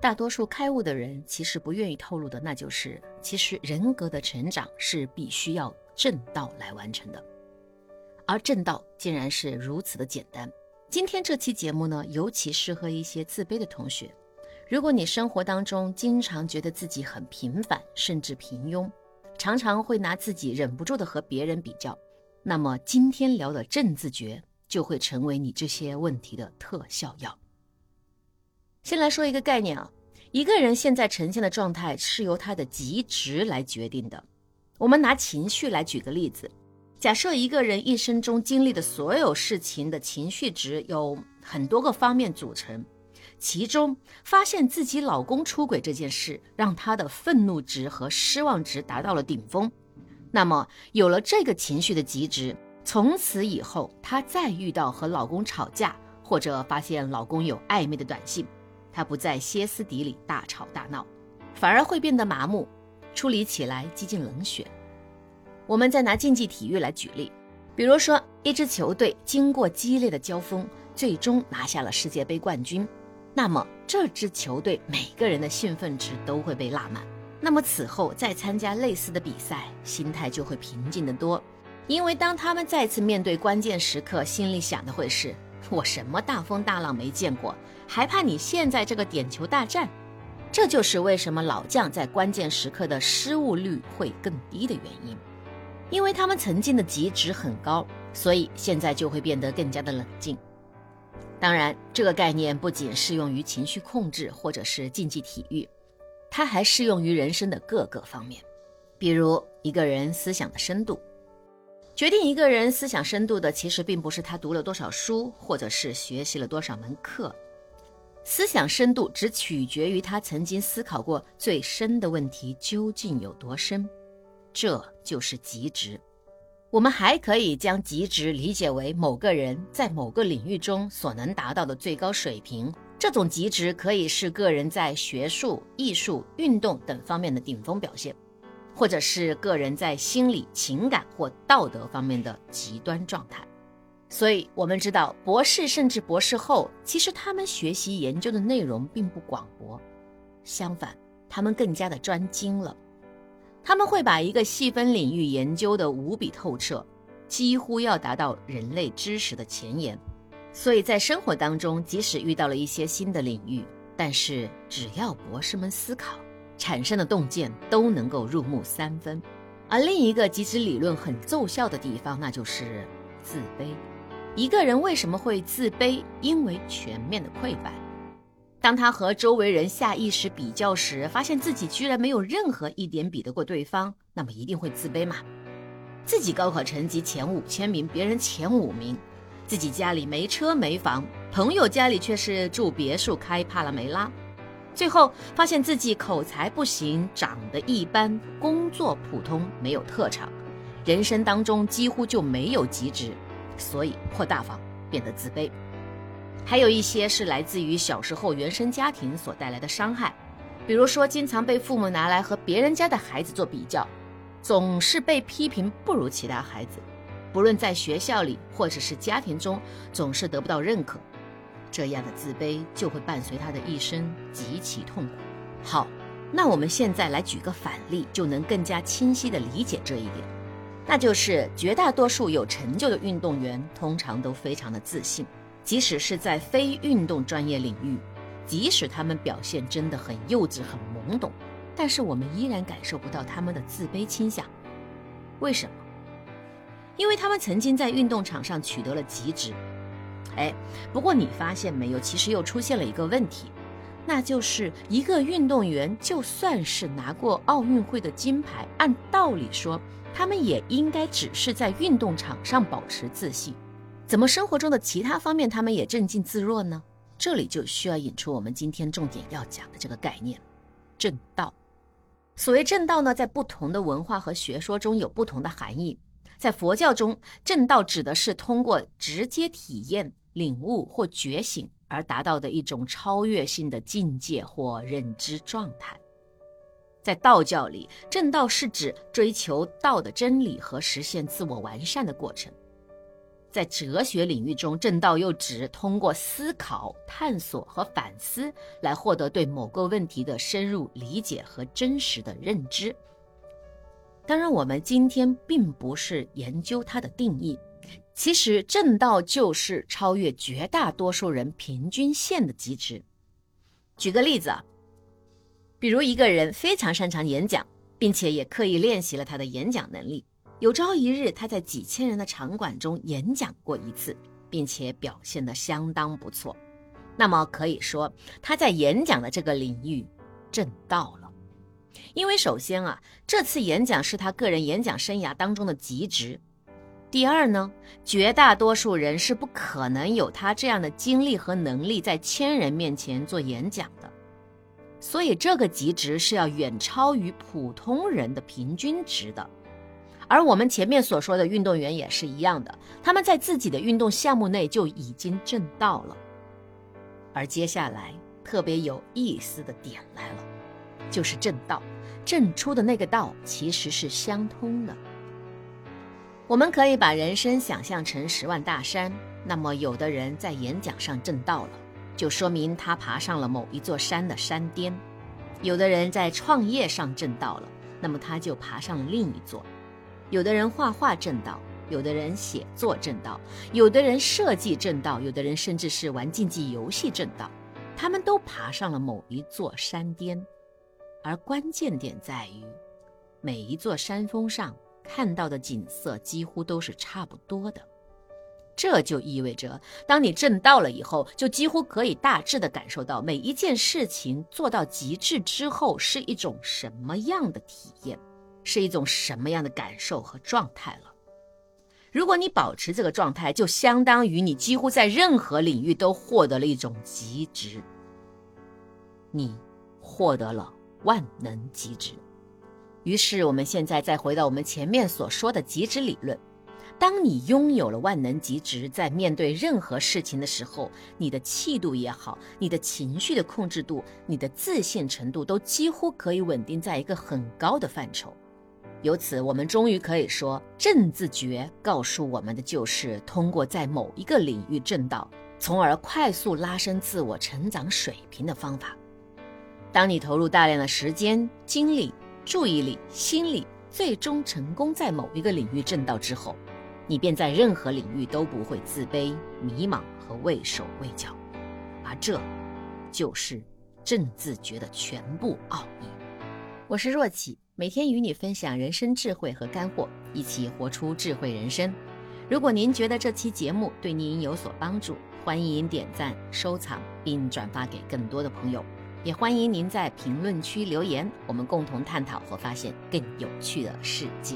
大多数开悟的人其实不愿意透露的，那就是其实人格的成长是必须要正道来完成的，而正道竟然是如此的简单。今天这期节目呢，尤其适合一些自卑的同学。如果你生活当中经常觉得自己很平凡，甚至平庸，常常会拿自己忍不住的和别人比较，那么今天聊的正自觉就会成为你这些问题的特效药。先来说一个概念啊，一个人现在呈现的状态是由他的极值来决定的。我们拿情绪来举个例子，假设一个人一生中经历的所有事情的情绪值有很多个方面组成，其中发现自己老公出轨这件事让她的愤怒值和失望值达到了顶峰，那么有了这个情绪的极值，从此以后她再遇到和老公吵架或者发现老公有暧昧的短信。他不再歇斯底里大吵大闹，反而会变得麻木，处理起来几近冷血。我们再拿竞技体育来举例，比如说一支球队经过激烈的交锋，最终拿下了世界杯冠军，那么这支球队每个人的兴奋值都会被拉满。那么此后再参加类似的比赛，心态就会平静得多，因为当他们再次面对关键时刻，心里想的会是。我什么大风大浪没见过，还怕你现在这个点球大战？这就是为什么老将在关键时刻的失误率会更低的原因，因为他们曾经的极值很高，所以现在就会变得更加的冷静。当然，这个概念不仅适用于情绪控制或者是竞技体育，它还适用于人生的各个方面，比如一个人思想的深度。决定一个人思想深度的，其实并不是他读了多少书，或者是学习了多少门课。思想深度只取决于他曾经思考过最深的问题究竟有多深，这就是极值。我们还可以将极值理解为某个人在某个领域中所能达到的最高水平。这种极值可以是个人在学术、艺术、运动等方面的顶峰表现。或者是个人在心理、情感或道德方面的极端状态，所以我们知道，博士甚至博士后，其实他们学习研究的内容并不广博，相反，他们更加的专精了。他们会把一个细分领域研究的无比透彻，几乎要达到人类知识的前沿。所以在生活当中，即使遇到了一些新的领域，但是只要博士们思考。产生的洞见都能够入木三分，而另一个极值理论很奏效的地方，那就是自卑。一个人为什么会自卑？因为全面的溃败。当他和周围人下意识比较时，发现自己居然没有任何一点比得过对方，那么一定会自卑嘛？自己高考成绩前五千名，别人前五名；自己家里没车没房，朋友家里却是住别墅开帕拉梅拉。最后发现自己口才不行，长得一般，工作普通，没有特长，人生当中几乎就没有极值，所以破大防，变得自卑。还有一些是来自于小时候原生家庭所带来的伤害，比如说经常被父母拿来和别人家的孩子做比较，总是被批评不如其他孩子，不论在学校里或者是家庭中，总是得不到认可。这样的自卑就会伴随他的一生极其痛苦。好，那我们现在来举个反例，就能更加清晰地理解这一点。那就是绝大多数有成就的运动员通常都非常的自信，即使是在非运动专业领域，即使他们表现真的很幼稚、很懵懂，但是我们依然感受不到他们的自卑倾向。为什么？因为他们曾经在运动场上取得了极值。哎，不过你发现没有，其实又出现了一个问题，那就是一个运动员就算是拿过奥运会的金牌，按道理说他们也应该只是在运动场上保持自信，怎么生活中的其他方面他们也镇静自若呢？这里就需要引出我们今天重点要讲的这个概念——正道。所谓正道呢，在不同的文化和学说中有不同的含义。在佛教中，正道指的是通过直接体验。领悟或觉醒而达到的一种超越性的境界或认知状态，在道教里，正道是指追求道的真理和实现自我完善的过程。在哲学领域中，正道又指通过思考、探索和反思来获得对某个问题的深入理解和真实的认知。当然，我们今天并不是研究它的定义。其实，正道就是超越绝大多数人平均线的极值。举个例子啊，比如一个人非常擅长演讲，并且也刻意练习了他的演讲能力。有朝一日，他在几千人的场馆中演讲过一次，并且表现得相当不错。那么可以说，他在演讲的这个领域正道了。因为首先啊，这次演讲是他个人演讲生涯当中的极值。第二呢，绝大多数人是不可能有他这样的精力和能力在千人面前做演讲的。所以这个极值是要远超于普通人的平均值的。而我们前面所说的运动员也是一样的，他们在自己的运动项目内就已经挣到了。而接下来特别有意思的点来了，就是正道，正出的那个道其实是相通的。我们可以把人生想象成十万大山，那么有的人在演讲上正道了，就说明他爬上了某一座山的山巅；有的人在创业上正道了，那么他就爬上了另一座。有的人画画正道，有的人写作正道，有的人设计正道，有的人甚至是玩竞技游戏正道，他们都爬上了某一座山巅，而关键点在于，每一座山峰上看到的景色几乎都是差不多的。这就意味着，当你正道了以后，就几乎可以大致的感受到每一件事情做到极致之后是一种什么样的体验。是一种什么样的感受和状态了？如果你保持这个状态，就相当于你几乎在任何领域都获得了一种极值，你获得了万能极值。于是，我们现在再回到我们前面所说的极值理论：当你拥有了万能极值，在面对任何事情的时候，你的气度也好，你的情绪的控制度，你的自信程度，都几乎可以稳定在一个很高的范畴。由此，我们终于可以说，正自觉告诉我们的就是通过在某一个领域正道，从而快速拉升自我成长水平的方法。当你投入大量的时间、精力、注意力、心力，最终成功在某一个领域挣到之后，你便在任何领域都不会自卑、迷茫和畏手畏脚。而这，就是正自觉的全部奥义。我是若琪。每天与你分享人生智慧和干货，一起活出智慧人生。如果您觉得这期节目对您有所帮助，欢迎点赞、收藏并转发给更多的朋友。也欢迎您在评论区留言，我们共同探讨和发现更有趣的世界。